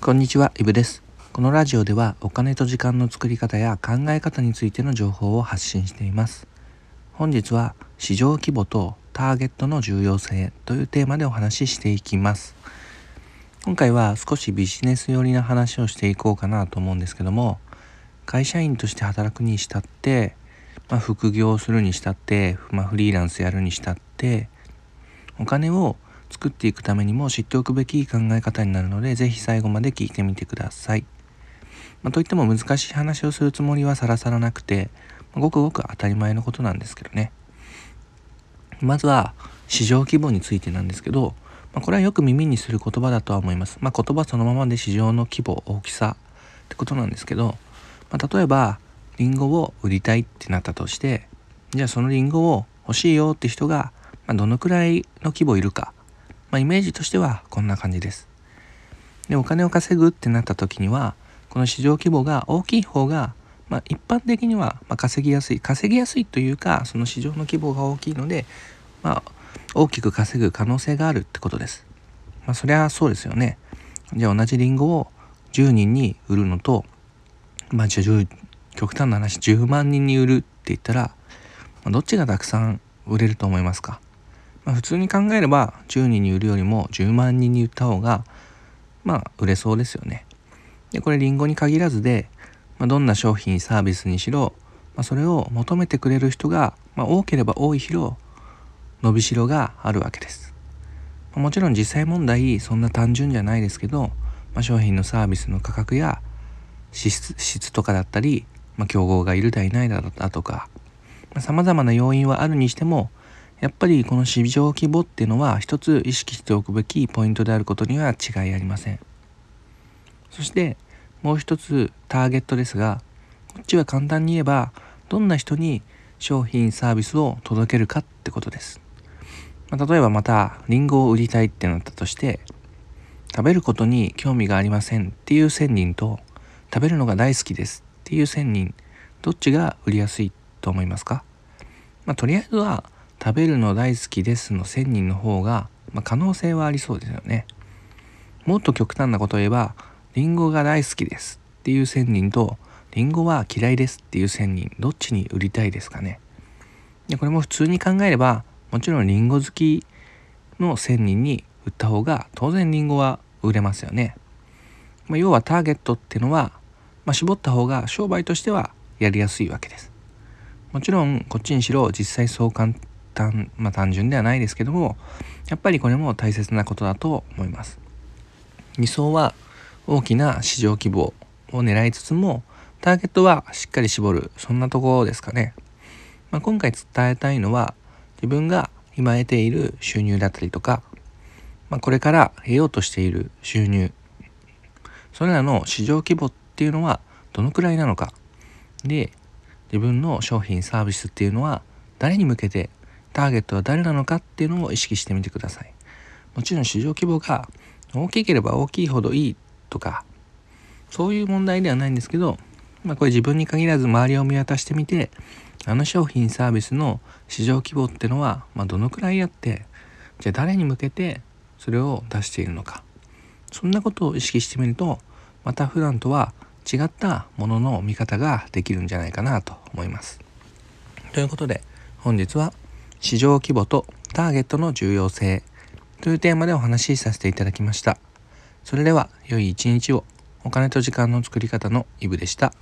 こんにちは、イブです。このラジオではお金と時間の作り方や考え方についての情報を発信しています。本日は市場規模とターゲットの重要性というテーマでお話ししていきます。今回は少しビジネス寄りな話をしていこうかなと思うんですけども、会社員として働くにしたって、まあ、副業をするにしたって、まあ、フリーランスやるにしたって、お金を作っていくためにも知っておくべき考え方になるので、ぜひ最後まで聞いてみてください。まあ、といっても難しい話をするつもりはさらさらなくて、まあごくごく当たり前のことなんですけどね。まずは市場規模についてなんですけど、まあ、これはよく耳にする言葉だとは思います。まあ、言葉そのままで市場の規模、大きさってことなんですけど、まあ、例えば、リンゴを売りたいってなったとして、じゃあそのリンゴを欲しいよって人が、まあ、どのくらいの規模いるか、まあ、イメージとしてはこんな感じです。で、お金を稼ぐってなった時には、この市場規模が大きい方が、まあ、一般的にはま稼ぎやすい。稼ぎやすいというか、その市場の規模が大きいので、まあ、大きく稼ぐ可能性があるってことです。まあ、そりゃそうですよね。じゃあ同じリンゴを10人に売るのと、まあ、10極端な話10万人に売るって言ったら、まあどっちがたくさん売れると思いますか、まあ、普通に考えれば10人に売るよりも10万人に売った方がまあ売れそうですよね。でこれリンゴに限らずで、まあ、どんな商品サービスにしろ、まあ、それを求めてくれる人が、まあ、多ければ多いほど伸びしろがあるわけです。まあもちろん実際問題そんな単純じゃないですけど、まあ、商品のサービスの価格や質質とかだったり、まあ、競合がいるだいないだとかさまざ、まな要因はあるにしてもやっぱりこの市場規模っていうのは一つ意識しておくべきポイントであることには違いありません。そしてもう一つターゲットですがこっちは簡単に言えばどんな人に商品サービスを届けるかってことです、まあ、例えばまたリンゴを売りたいってなったとして食べることに興味がありませんっていう1000人と食べるのが大好きですっていう1000人どっちが売りやすいと思いますか、まあ、とりあえずは食べるの大好きですの1000人の方が、まあ、可能性はありそうですよね。もっと極端なことを言えばリンゴが大好きですっていう1000人とリンゴは嫌いですっていう1000人どっちに売りたいですかね。でこれも普通に考えればもちろんリンゴ好きの1000人に売った方が当然リンゴは売れますよね、まあ、要はターゲットっていうのは、まあ、絞った方が商売としてはやりやすいわけです。もちろんこっちにしろ実際そう簡単まあ単純ではないですけどもやっぱりこれも大切なことだと思います。理想は大きな市場規模を狙いつつもターゲットはしっかり絞るそんなところですかね、まあ、今回伝えたいのは自分が今得ている収入だったりとか、まあ、これから得ようとしている収入。それらの市場規模っていうのはどのくらいなのか。で自分の商品サービスっていうのは誰に向けてターゲットは誰なのかっていうのを意識してみてくださいもちろん市場規模が大きければ大きいほどいいとかそういう問題ではないんですけど、まあ、これ自分に限らず周りを見渡してみてあの商品サービスの市場規模ってのは、まあ、どのくらいあってじゃあ誰に向けてそれを出しているのかそんなことを意識してみるとまた普段とは違ったものの見方ができるんじゃないかなと思います。ということで本日は市場規模とターゲットの重要性というテーマでお話しさせていただきました。それでは良い一日をお金と時間の作り方のイブでした。